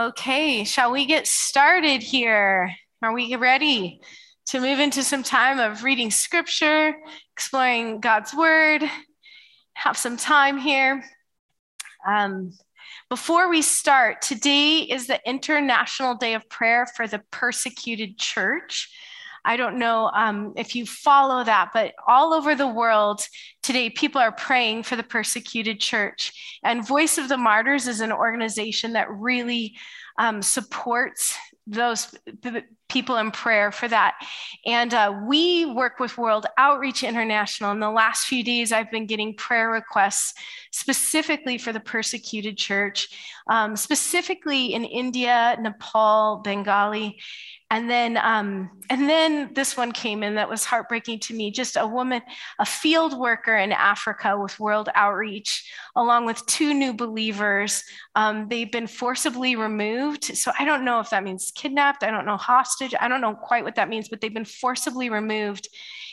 Okay, shall we get started here? Are we ready to move into some time of reading scripture, exploring God's word, have some time here? Um, before we start, today is the International Day of Prayer for the Persecuted Church. I don't know um, if you follow that, but all over the world today, people are praying for the persecuted church. And Voice of the Martyrs is an organization that really um, supports those people in prayer for that. And uh, we work with World Outreach International. In the last few days, I've been getting prayer requests specifically for the persecuted church, um, specifically in India, Nepal, Bengali. And then, um, and then this one came in that was heartbreaking to me. Just a woman, a field worker in Africa with World Outreach, along with two new believers. Um, they've been forcibly removed. So I don't know if that means kidnapped. I don't know hostage. I don't know quite what that means, but they've been forcibly removed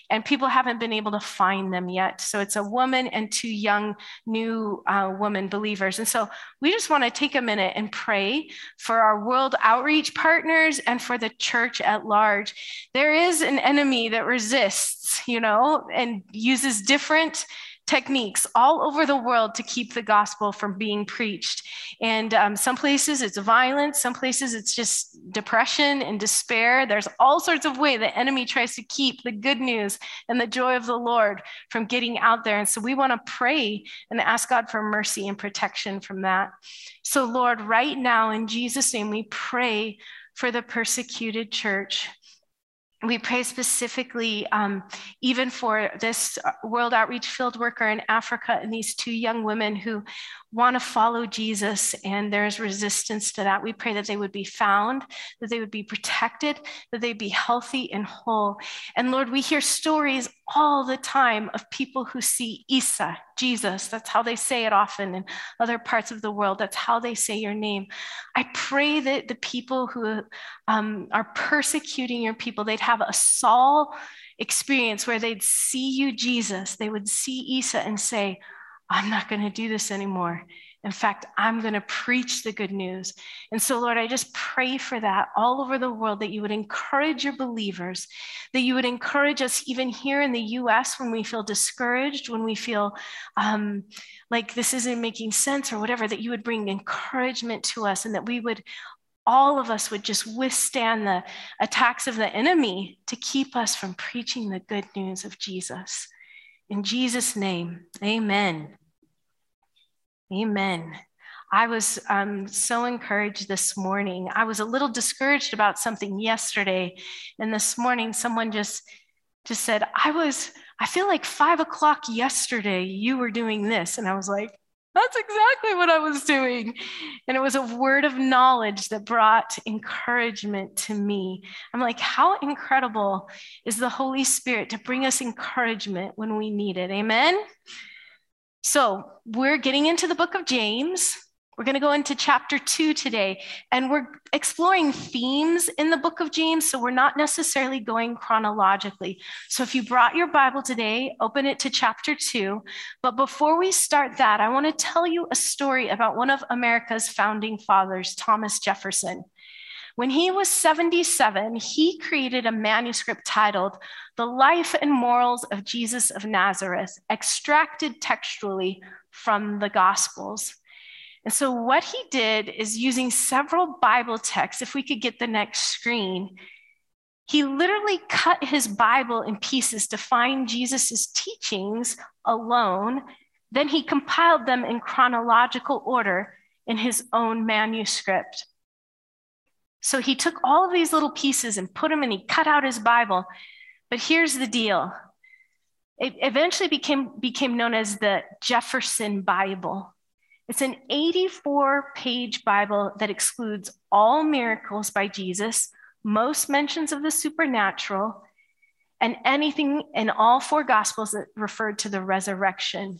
and people haven't been able to find them yet. So it's a woman and two young new uh, woman believers. And so we just want to take a minute and pray for our world outreach partners and for the church at large. There is an enemy that resists, you know, and uses different techniques all over the world to keep the gospel from being preached. And um, some places it's violence, some places it's just depression and despair. There's all sorts of way the enemy tries to keep the good news and the joy of the Lord from getting out there. And so we want to pray and ask God for mercy and protection from that. So, Lord, right now in Jesus' name, we pray for the persecuted church we pray specifically um, even for this uh, world outreach field worker in africa and these two young women who want to follow Jesus and there's resistance to that, we pray that they would be found, that they would be protected, that they'd be healthy and whole. And Lord, we hear stories all the time of people who see Isa, Jesus. That's how they say it often in other parts of the world. That's how they say your name. I pray that the people who um, are persecuting your people, they'd have a Saul experience where they'd see you, Jesus. They would see Isa and say, I'm not going to do this anymore. In fact, I'm going to preach the good news. And so, Lord, I just pray for that all over the world that you would encourage your believers, that you would encourage us even here in the US when we feel discouraged, when we feel um, like this isn't making sense or whatever, that you would bring encouragement to us and that we would. All of us would just withstand the attacks of the enemy to keep us from preaching the good news of Jesus. In Jesus' name, amen. Amen. I was um, so encouraged this morning. I was a little discouraged about something yesterday, and this morning someone just just said, "I was. I feel like five o'clock yesterday. You were doing this," and I was like, that's exactly what I was doing. And it was a word of knowledge that brought encouragement to me. I'm like, how incredible is the Holy Spirit to bring us encouragement when we need it? Amen. So we're getting into the book of James. We're going to go into chapter two today, and we're exploring themes in the book of James. So we're not necessarily going chronologically. So if you brought your Bible today, open it to chapter two. But before we start that, I want to tell you a story about one of America's founding fathers, Thomas Jefferson. When he was 77, he created a manuscript titled The Life and Morals of Jesus of Nazareth, extracted textually from the Gospels. And so, what he did is using several Bible texts, if we could get the next screen, he literally cut his Bible in pieces to find Jesus' teachings alone. Then he compiled them in chronological order in his own manuscript. So he took all of these little pieces and put them and he cut out his Bible. But here's the deal it eventually became, became known as the Jefferson Bible. It's an 84 page Bible that excludes all miracles by Jesus, most mentions of the supernatural, and anything in all four Gospels that referred to the resurrection,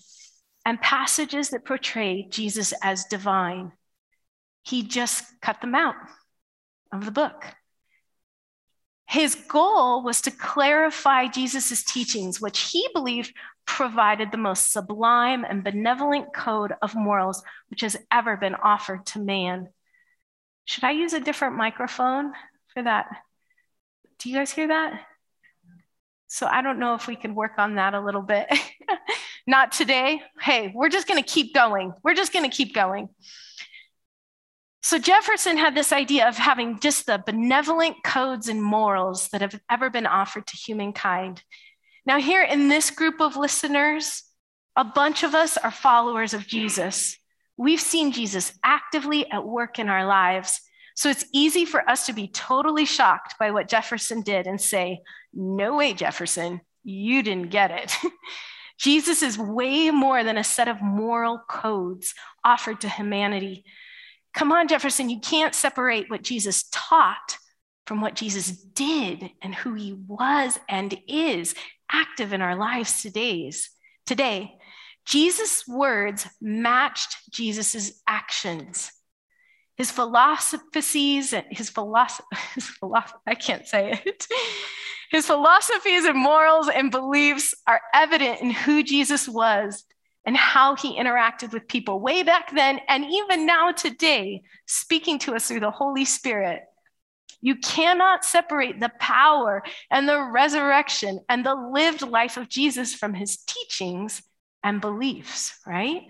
and passages that portray Jesus as divine. He just cut them out of the book. His goal was to clarify Jesus' teachings, which he believed provided the most sublime and benevolent code of morals which has ever been offered to man. Should I use a different microphone for that? Do you guys hear that? So I don't know if we can work on that a little bit. Not today. Hey, we're just going to keep going. We're just going to keep going. So Jefferson had this idea of having just the benevolent codes and morals that have ever been offered to humankind. Now, here in this group of listeners, a bunch of us are followers of Jesus. We've seen Jesus actively at work in our lives. So it's easy for us to be totally shocked by what Jefferson did and say, No way, Jefferson, you didn't get it. Jesus is way more than a set of moral codes offered to humanity. Come on, Jefferson, you can't separate what Jesus taught from what Jesus did and who he was and is active in our lives today's, today. Jesus' words matched Jesus' actions. His philosophies, his philosophy, his philosophy, I can't say it. His philosophies and morals and beliefs are evident in who Jesus was and how he interacted with people way back then and even now today, speaking to us through the Holy Spirit. You cannot separate the power and the resurrection and the lived life of Jesus from his teachings and beliefs, right?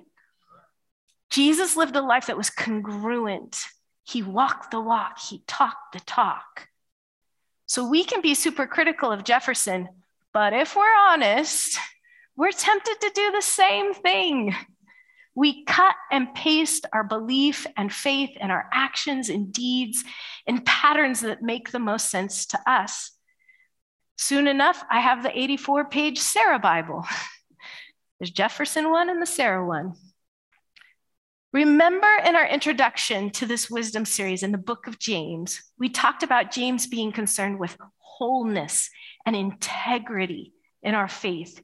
Jesus lived a life that was congruent. He walked the walk, he talked the talk. So we can be super critical of Jefferson, but if we're honest, we're tempted to do the same thing. We cut and paste our belief and faith and our actions and deeds in patterns that make the most sense to us. Soon enough, I have the 84 page Sarah Bible. There's Jefferson one and the Sarah one. Remember in our introduction to this wisdom series in the book of James, we talked about James being concerned with wholeness and integrity in our faith.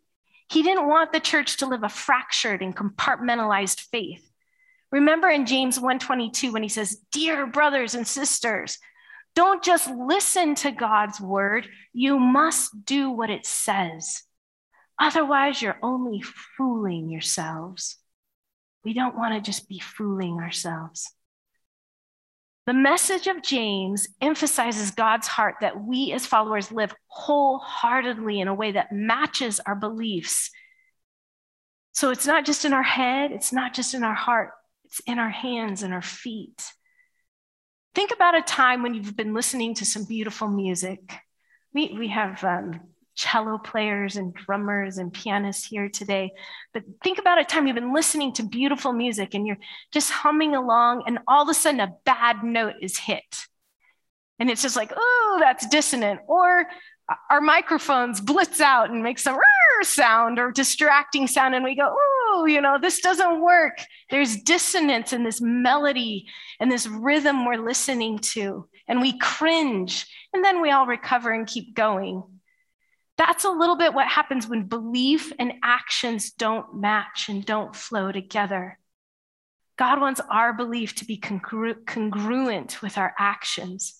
He didn't want the church to live a fractured and compartmentalized faith. Remember in James 1:22 when he says, "Dear brothers and sisters, don't just listen to God's word, you must do what it says. Otherwise, you're only fooling yourselves." We don't want to just be fooling ourselves. The message of James emphasizes God's heart that we as followers live wholeheartedly in a way that matches our beliefs. So it's not just in our head, it's not just in our heart, it's in our hands and our feet. Think about a time when you've been listening to some beautiful music. We, we have um, cello players and drummers and pianists here today. But think about a time you've been listening to beautiful music and you're just humming along, and all of a sudden a bad note is hit. And it's just like, oh, that's dissonant. Or our microphones blitz out and make some sound or distracting sound, and we go, oh, you know, this doesn't work. There's dissonance in this melody and this rhythm we're listening to, and we cringe, and then we all recover and keep going. That's a little bit what happens when belief and actions don't match and don't flow together. God wants our belief to be congru- congruent with our actions.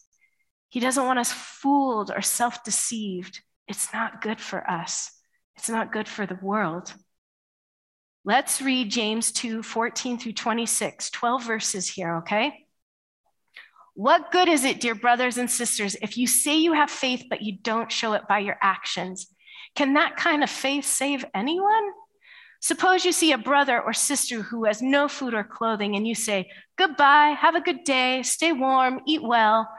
He doesn't want us fooled or self deceived. It's not good for us, it's not good for the world. Let's read James 2 14 through 26, 12 verses here, okay? What good is it, dear brothers and sisters, if you say you have faith, but you don't show it by your actions? Can that kind of faith save anyone? Suppose you see a brother or sister who has no food or clothing, and you say, Goodbye, have a good day, stay warm, eat well.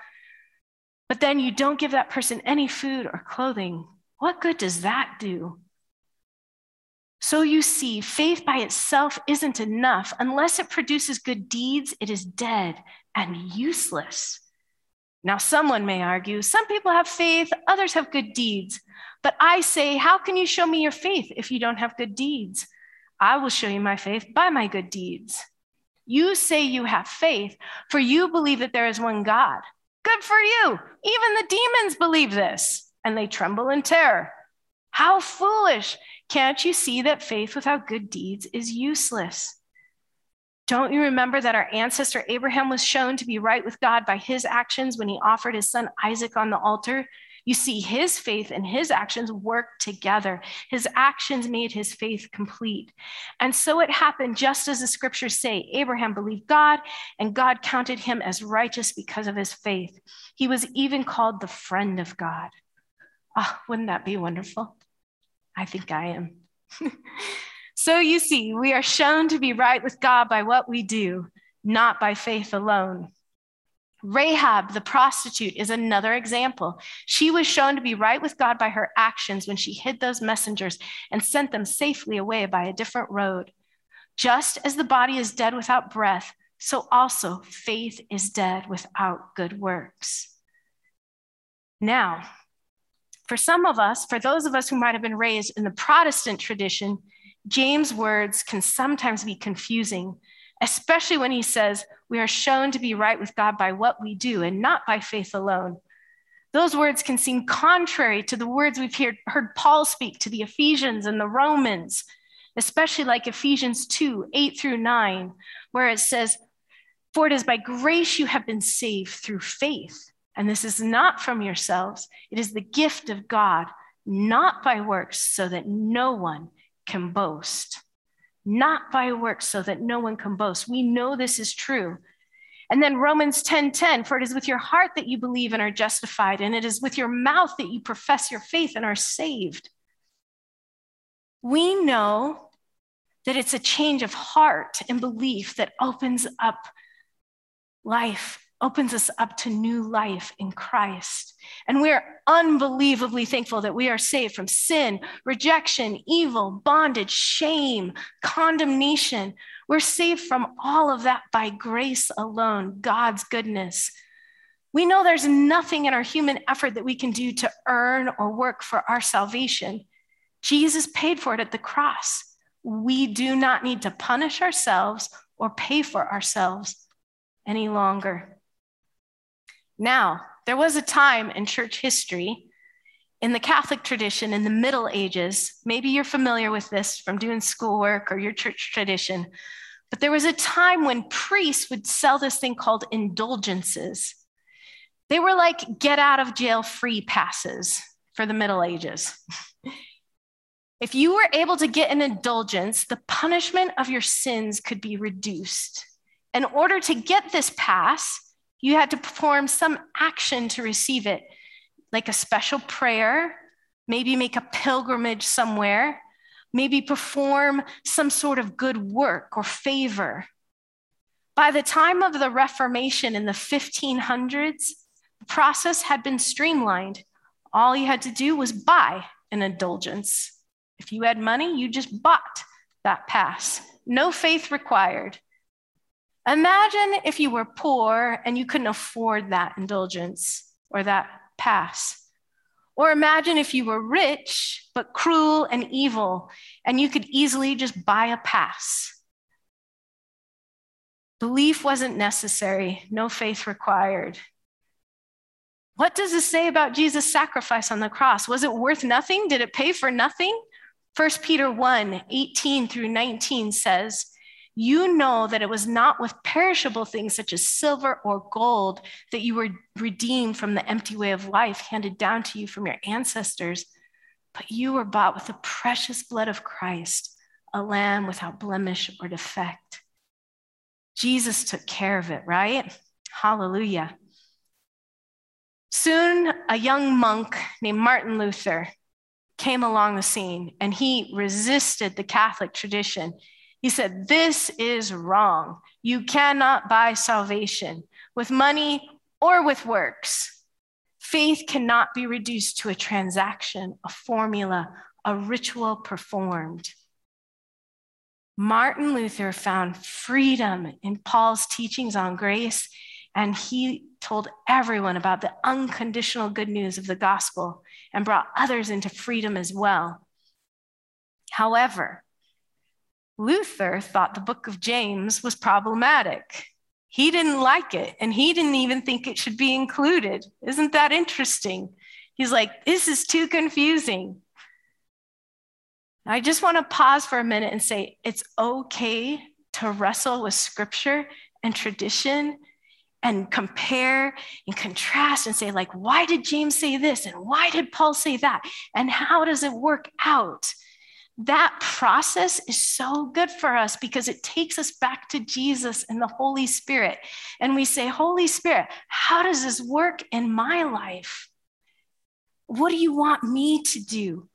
But then you don't give that person any food or clothing. What good does that do? So you see, faith by itself isn't enough. Unless it produces good deeds, it is dead and useless. Now, someone may argue some people have faith, others have good deeds. But I say, how can you show me your faith if you don't have good deeds? I will show you my faith by my good deeds. You say you have faith, for you believe that there is one God. Good for you. Even the demons believe this, and they tremble in terror. How foolish! Can't you see that faith without good deeds is useless? Don't you remember that our ancestor Abraham was shown to be right with God by his actions when he offered his son Isaac on the altar? You see, his faith and his actions worked together. His actions made his faith complete. And so it happened just as the scriptures say Abraham believed God, and God counted him as righteous because of his faith. He was even called the friend of God. Ah, oh, wouldn't that be wonderful? I think I am. so you see, we are shown to be right with God by what we do, not by faith alone. Rahab, the prostitute, is another example. She was shown to be right with God by her actions when she hid those messengers and sent them safely away by a different road. Just as the body is dead without breath, so also faith is dead without good works. Now, for some of us, for those of us who might have been raised in the Protestant tradition, James' words can sometimes be confusing especially when he says, We are shown to be right with God by what we do and not by faith alone. Those words can seem contrary to the words we've heard, heard Paul speak to the Ephesians and the Romans, especially like Ephesians 2 8 through 9, where it says, For it is by grace you have been saved through faith. And this is not from yourselves, it is the gift of God, not by works, so that no one can boast not by works, so that no one can boast. We know this is true. And then Romans 10 10, for it is with your heart that you believe and are justified, and it is with your mouth that you profess your faith and are saved. We know that it's a change of heart and belief that opens up life opens us up to new life in Christ. And we're unbelievably thankful that we are saved from sin, rejection, evil, bondage, shame, condemnation. We're saved from all of that by grace alone, God's goodness. We know there's nothing in our human effort that we can do to earn or work for our salvation. Jesus paid for it at the cross. We do not need to punish ourselves or pay for ourselves any longer. Now, there was a time in church history, in the Catholic tradition, in the Middle Ages, maybe you're familiar with this from doing schoolwork or your church tradition, but there was a time when priests would sell this thing called indulgences. They were like get out of jail free passes for the Middle Ages. if you were able to get an indulgence, the punishment of your sins could be reduced. In order to get this pass, you had to perform some action to receive it, like a special prayer, maybe make a pilgrimage somewhere, maybe perform some sort of good work or favor. By the time of the Reformation in the 1500s, the process had been streamlined. All you had to do was buy an indulgence. If you had money, you just bought that pass. No faith required. Imagine if you were poor and you couldn't afford that indulgence or that pass. Or imagine if you were rich, but cruel and evil, and you could easily just buy a pass. Belief wasn't necessary, no faith required. What does this say about Jesus' sacrifice on the cross? Was it worth nothing? Did it pay for nothing? 1 Peter 1 18 through 19 says, you know that it was not with perishable things such as silver or gold that you were redeemed from the empty way of life handed down to you from your ancestors, but you were bought with the precious blood of Christ, a lamb without blemish or defect. Jesus took care of it, right? Hallelujah. Soon, a young monk named Martin Luther came along the scene and he resisted the Catholic tradition he said, This is wrong. You cannot buy salvation with money or with works. Faith cannot be reduced to a transaction, a formula, a ritual performed. Martin Luther found freedom in Paul's teachings on grace, and he told everyone about the unconditional good news of the gospel and brought others into freedom as well. However, Luther thought the book of James was problematic. He didn't like it, and he didn't even think it should be included. Isn't that interesting? He's like, this is too confusing. I just want to pause for a minute and say it's okay to wrestle with scripture and tradition and compare and contrast and say, like, why did James say this? And why did Paul say that? And how does it work out? That process is so good for us because it takes us back to Jesus and the Holy Spirit. And we say, Holy Spirit, how does this work in my life? What do you want me to do?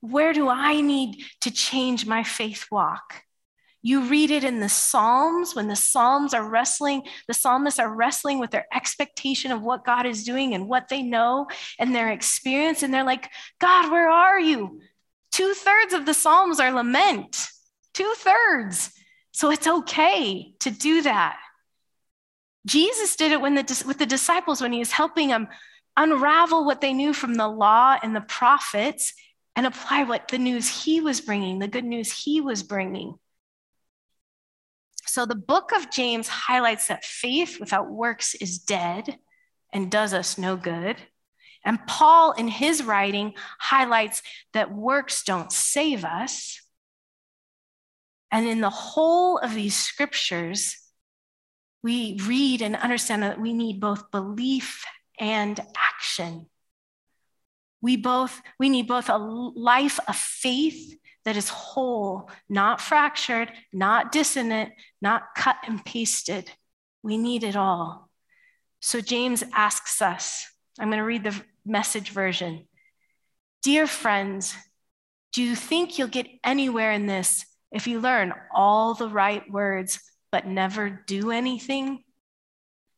Where do I need to change my faith walk? You read it in the Psalms when the Psalms are wrestling, the psalmists are wrestling with their expectation of what God is doing and what they know and their experience. And they're like, God, where are you? Two thirds of the Psalms are lament, two thirds. So it's okay to do that. Jesus did it when the, with the disciples when he was helping them unravel what they knew from the law and the prophets and apply what the news he was bringing, the good news he was bringing. So the book of James highlights that faith without works is dead and does us no good. And Paul, in his writing, highlights that works don't save us. And in the whole of these scriptures, we read and understand that we need both belief and action. We both we need both a life of faith that is whole, not fractured, not dissonant, not cut and pasted. We need it all. So James asks us, I'm going to read the message version. Dear friends, do you think you'll get anywhere in this if you learn all the right words but never do anything?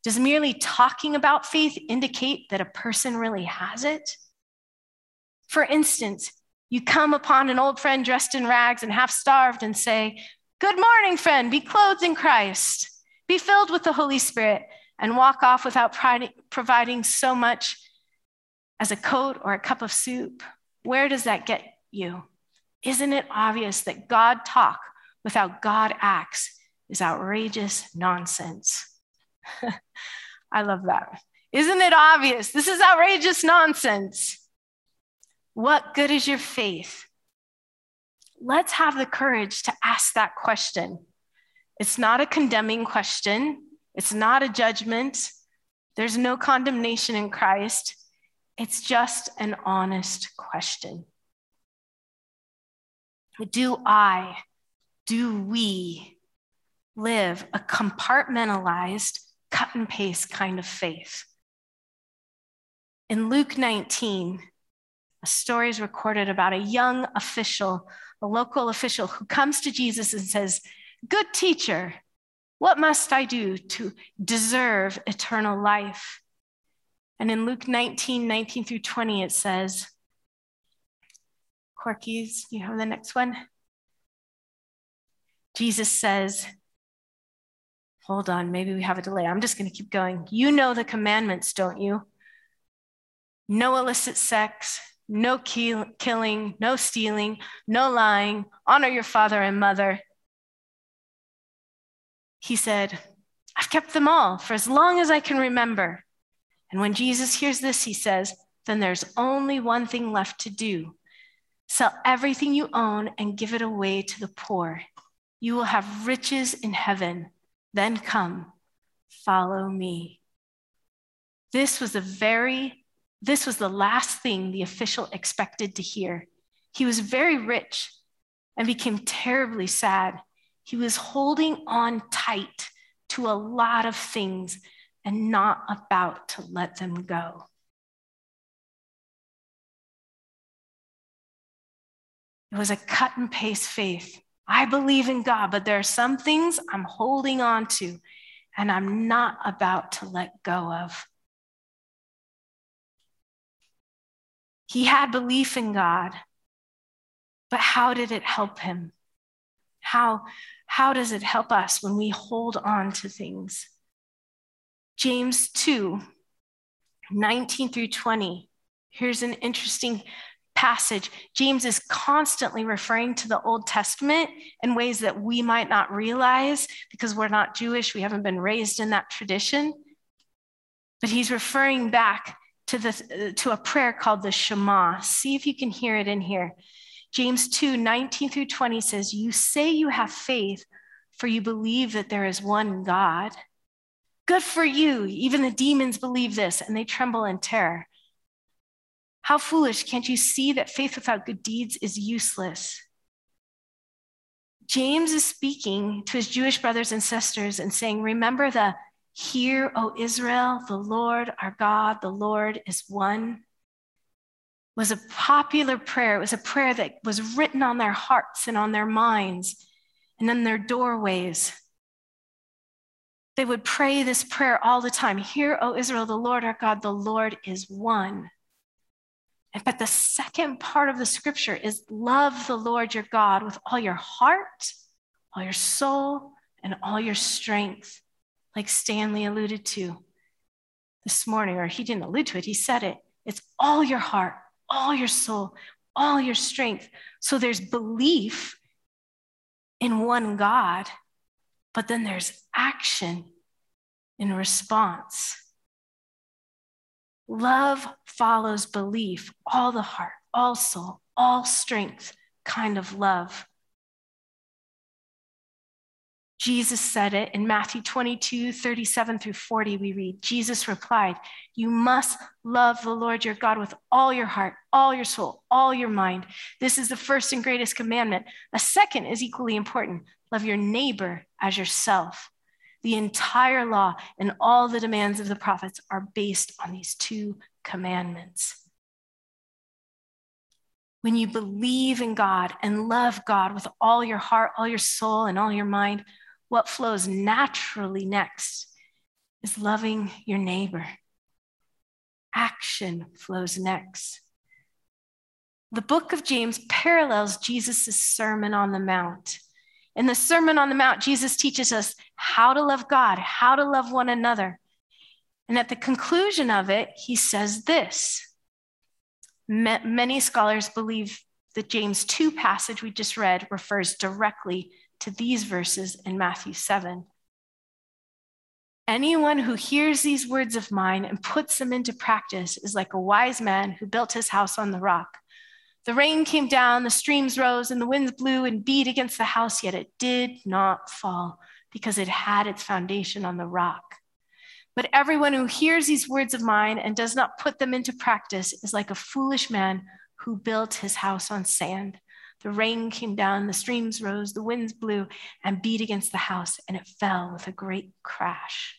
Does merely talking about faith indicate that a person really has it? For instance, you come upon an old friend dressed in rags and half starved and say, Good morning, friend, be clothed in Christ, be filled with the Holy Spirit, and walk off without providing so much as a coat or a cup of soup. Where does that get you? Isn't it obvious that God talk without God acts is outrageous nonsense? I love that. Isn't it obvious? This is outrageous nonsense. What good is your faith? Let's have the courage to ask that question. It's not a condemning question, it's not a judgment. There's no condemnation in Christ. It's just an honest question. Do I, do we live a compartmentalized, cut and paste kind of faith? In Luke 19, a story is recorded about a young official, a local official, who comes to Jesus and says, Good teacher, what must I do to deserve eternal life? And in Luke 19, 19 through 20, it says, Corkies, you have the next one? Jesus says, Hold on, maybe we have a delay. I'm just going to keep going. You know the commandments, don't you? No illicit sex, no kill, killing, no stealing, no lying, honor your father and mother. He said, I've kept them all for as long as I can remember. And when Jesus hears this, he says, Then there's only one thing left to do sell everything you own and give it away to the poor. You will have riches in heaven. Then come, follow me. This was a very this was the last thing the official expected to hear. He was very rich and became terribly sad. He was holding on tight to a lot of things and not about to let them go. It was a cut and paste faith. I believe in God, but there are some things I'm holding on to and I'm not about to let go of. He had belief in God, but how did it help him? How, how does it help us when we hold on to things? James 2 19 through 20. Here's an interesting passage. James is constantly referring to the Old Testament in ways that we might not realize because we're not Jewish, we haven't been raised in that tradition. But he's referring back to, the, to a prayer called the Shema. See if you can hear it in here. James 2 19 through 20 says, You say you have faith, for you believe that there is one God. Good for you. Even the demons believe this and they tremble in terror. How foolish. Can't you see that faith without good deeds is useless? James is speaking to his Jewish brothers and sisters and saying, Remember the Hear, O Israel, the Lord our God, the Lord is one. Was a popular prayer. It was a prayer that was written on their hearts and on their minds and in their doorways. They would pray this prayer all the time Hear, O Israel, the Lord our God, the Lord is one. But the second part of the scripture is love the Lord your God with all your heart, all your soul, and all your strength, like Stanley alluded to this morning, or he didn't allude to it, he said it. It's all your heart, all your soul, all your strength. So there's belief in one God, but then there's action in response. Love follows belief, all the heart, all soul, all strength kind of love. Jesus said it in Matthew 22, 37 through 40. We read, Jesus replied, You must love the Lord your God with all your heart, all your soul, all your mind. This is the first and greatest commandment. A second is equally important love your neighbor as yourself. The entire law and all the demands of the prophets are based on these two commandments. When you believe in God and love God with all your heart, all your soul, and all your mind, what flows naturally next is loving your neighbor. Action flows next. The book of James parallels Jesus' Sermon on the Mount. In the Sermon on the Mount, Jesus teaches us how to love God, how to love one another. And at the conclusion of it, he says this Many scholars believe the James 2 passage we just read refers directly to these verses in Matthew 7. Anyone who hears these words of mine and puts them into practice is like a wise man who built his house on the rock. The rain came down, the streams rose, and the winds blew and beat against the house, yet it did not fall because it had its foundation on the rock. But everyone who hears these words of mine and does not put them into practice is like a foolish man who built his house on sand. The rain came down, the streams rose, the winds blew and beat against the house, and it fell with a great crash.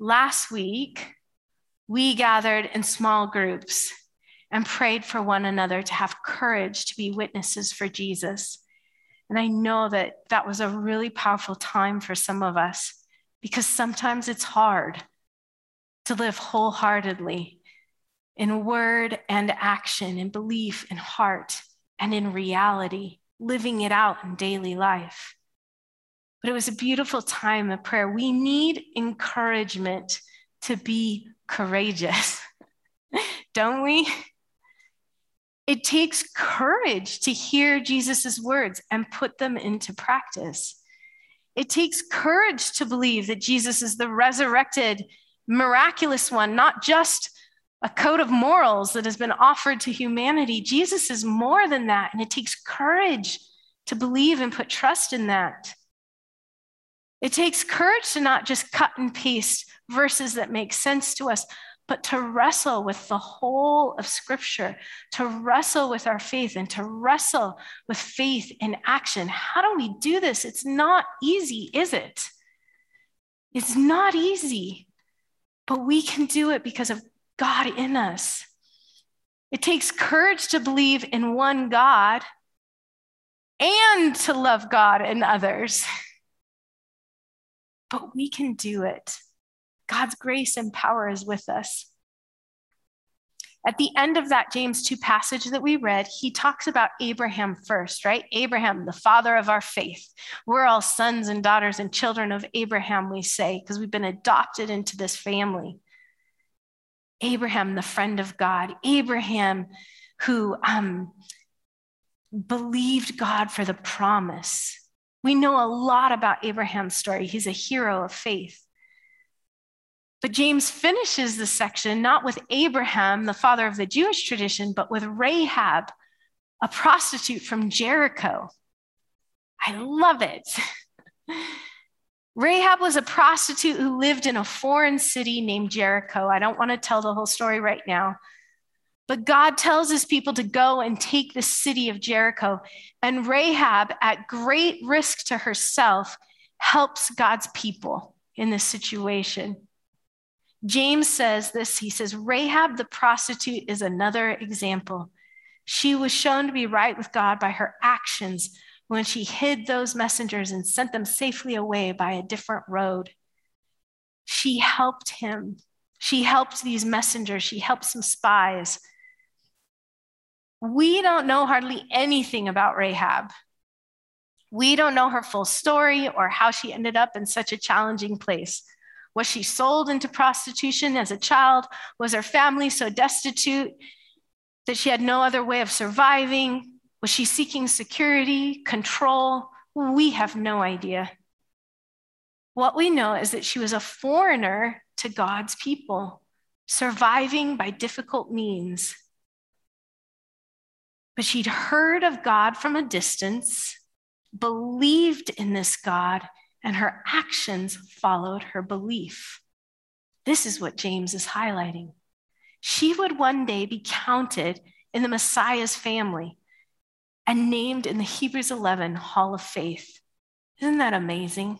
Last week, we gathered in small groups and prayed for one another to have courage to be witnesses for Jesus. And I know that that was a really powerful time for some of us because sometimes it's hard to live wholeheartedly in word and action, in belief, and heart, and in reality, living it out in daily life. But it was a beautiful time of prayer. We need encouragement to be courageous, don't we? It takes courage to hear Jesus' words and put them into practice. It takes courage to believe that Jesus is the resurrected, miraculous one, not just a code of morals that has been offered to humanity. Jesus is more than that, and it takes courage to believe and put trust in that. It takes courage to not just cut and paste verses that make sense to us, but to wrestle with the whole of Scripture, to wrestle with our faith and to wrestle with faith in action. How do we do this? It's not easy, is it? It's not easy, but we can do it because of God in us. It takes courage to believe in one God and to love God and others. But we can do it God's grace and power is with us. At the end of that James 2 passage that we read, he talks about Abraham first, right? Abraham, the father of our faith. We're all sons and daughters and children of Abraham, we say, because we've been adopted into this family. Abraham, the friend of God. Abraham, who um, believed God for the promise. We know a lot about Abraham's story. He's a hero of faith. But James finishes the section not with Abraham, the father of the Jewish tradition, but with Rahab, a prostitute from Jericho. I love it. Rahab was a prostitute who lived in a foreign city named Jericho. I don't want to tell the whole story right now. But God tells his people to go and take the city of Jericho. And Rahab, at great risk to herself, helps God's people in this situation. James says this he says, Rahab the prostitute is another example. She was shown to be right with God by her actions when she hid those messengers and sent them safely away by a different road. She helped him. She helped these messengers. She helped some spies. We don't know hardly anything about Rahab. We don't know her full story or how she ended up in such a challenging place. Was she sold into prostitution as a child? Was her family so destitute that she had no other way of surviving? Was she seeking security, control? We have no idea. What we know is that she was a foreigner to God's people, surviving by difficult means. But she'd heard of God from a distance, believed in this God, and her actions followed her belief. This is what James is highlighting. She would one day be counted in the Messiah's family, and named in the Hebrews 11 Hall of Faith. Isn't that amazing?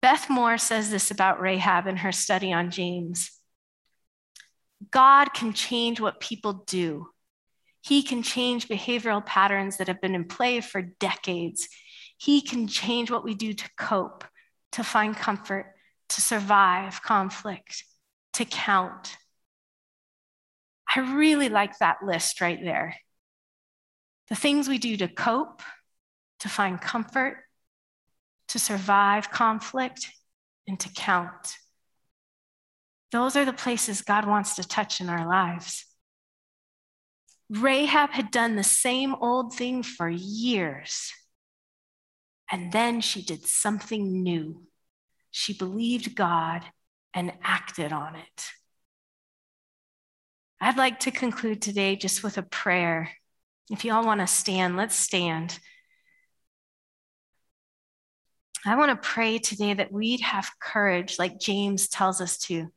Beth Moore says this about Rahab in her study on James God can change what people do. He can change behavioral patterns that have been in play for decades. He can change what we do to cope, to find comfort, to survive conflict, to count. I really like that list right there. The things we do to cope, to find comfort, to survive conflict, and to count. Those are the places God wants to touch in our lives. Rahab had done the same old thing for years. And then she did something new. She believed God and acted on it. I'd like to conclude today just with a prayer if you all want to stand, let's stand. I want to pray today that we'd have courage, like James tells us to,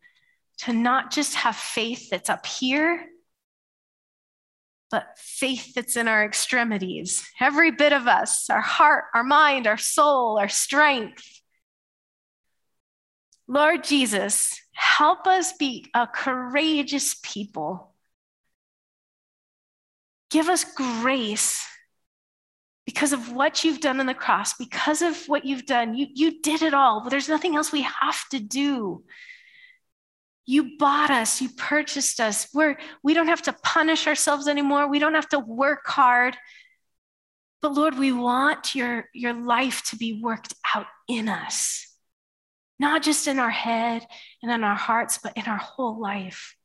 to not just have faith that's up here, but faith that's in our extremities. Every bit of us, our heart, our mind, our soul, our strength. Lord Jesus, help us be a courageous people Give us grace because of what you've done on the cross, because of what you've done. You, you did it all. There's nothing else we have to do. You bought us, you purchased us. We're, we don't have to punish ourselves anymore. We don't have to work hard. But Lord, we want your, your life to be worked out in us, not just in our head and in our hearts, but in our whole life.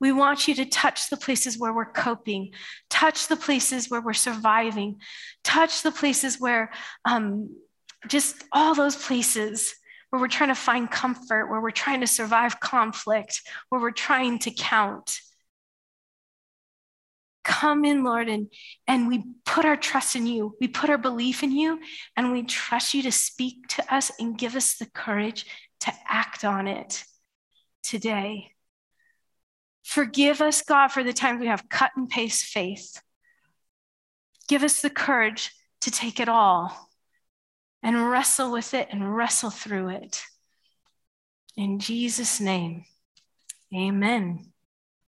We want you to touch the places where we're coping, touch the places where we're surviving, touch the places where um, just all those places where we're trying to find comfort, where we're trying to survive conflict, where we're trying to count. Come in, Lord, and, and we put our trust in you. We put our belief in you, and we trust you to speak to us and give us the courage to act on it today. Forgive us, God, for the times we have cut and paste faith. Give us the courage to take it all and wrestle with it and wrestle through it. In Jesus' name, amen.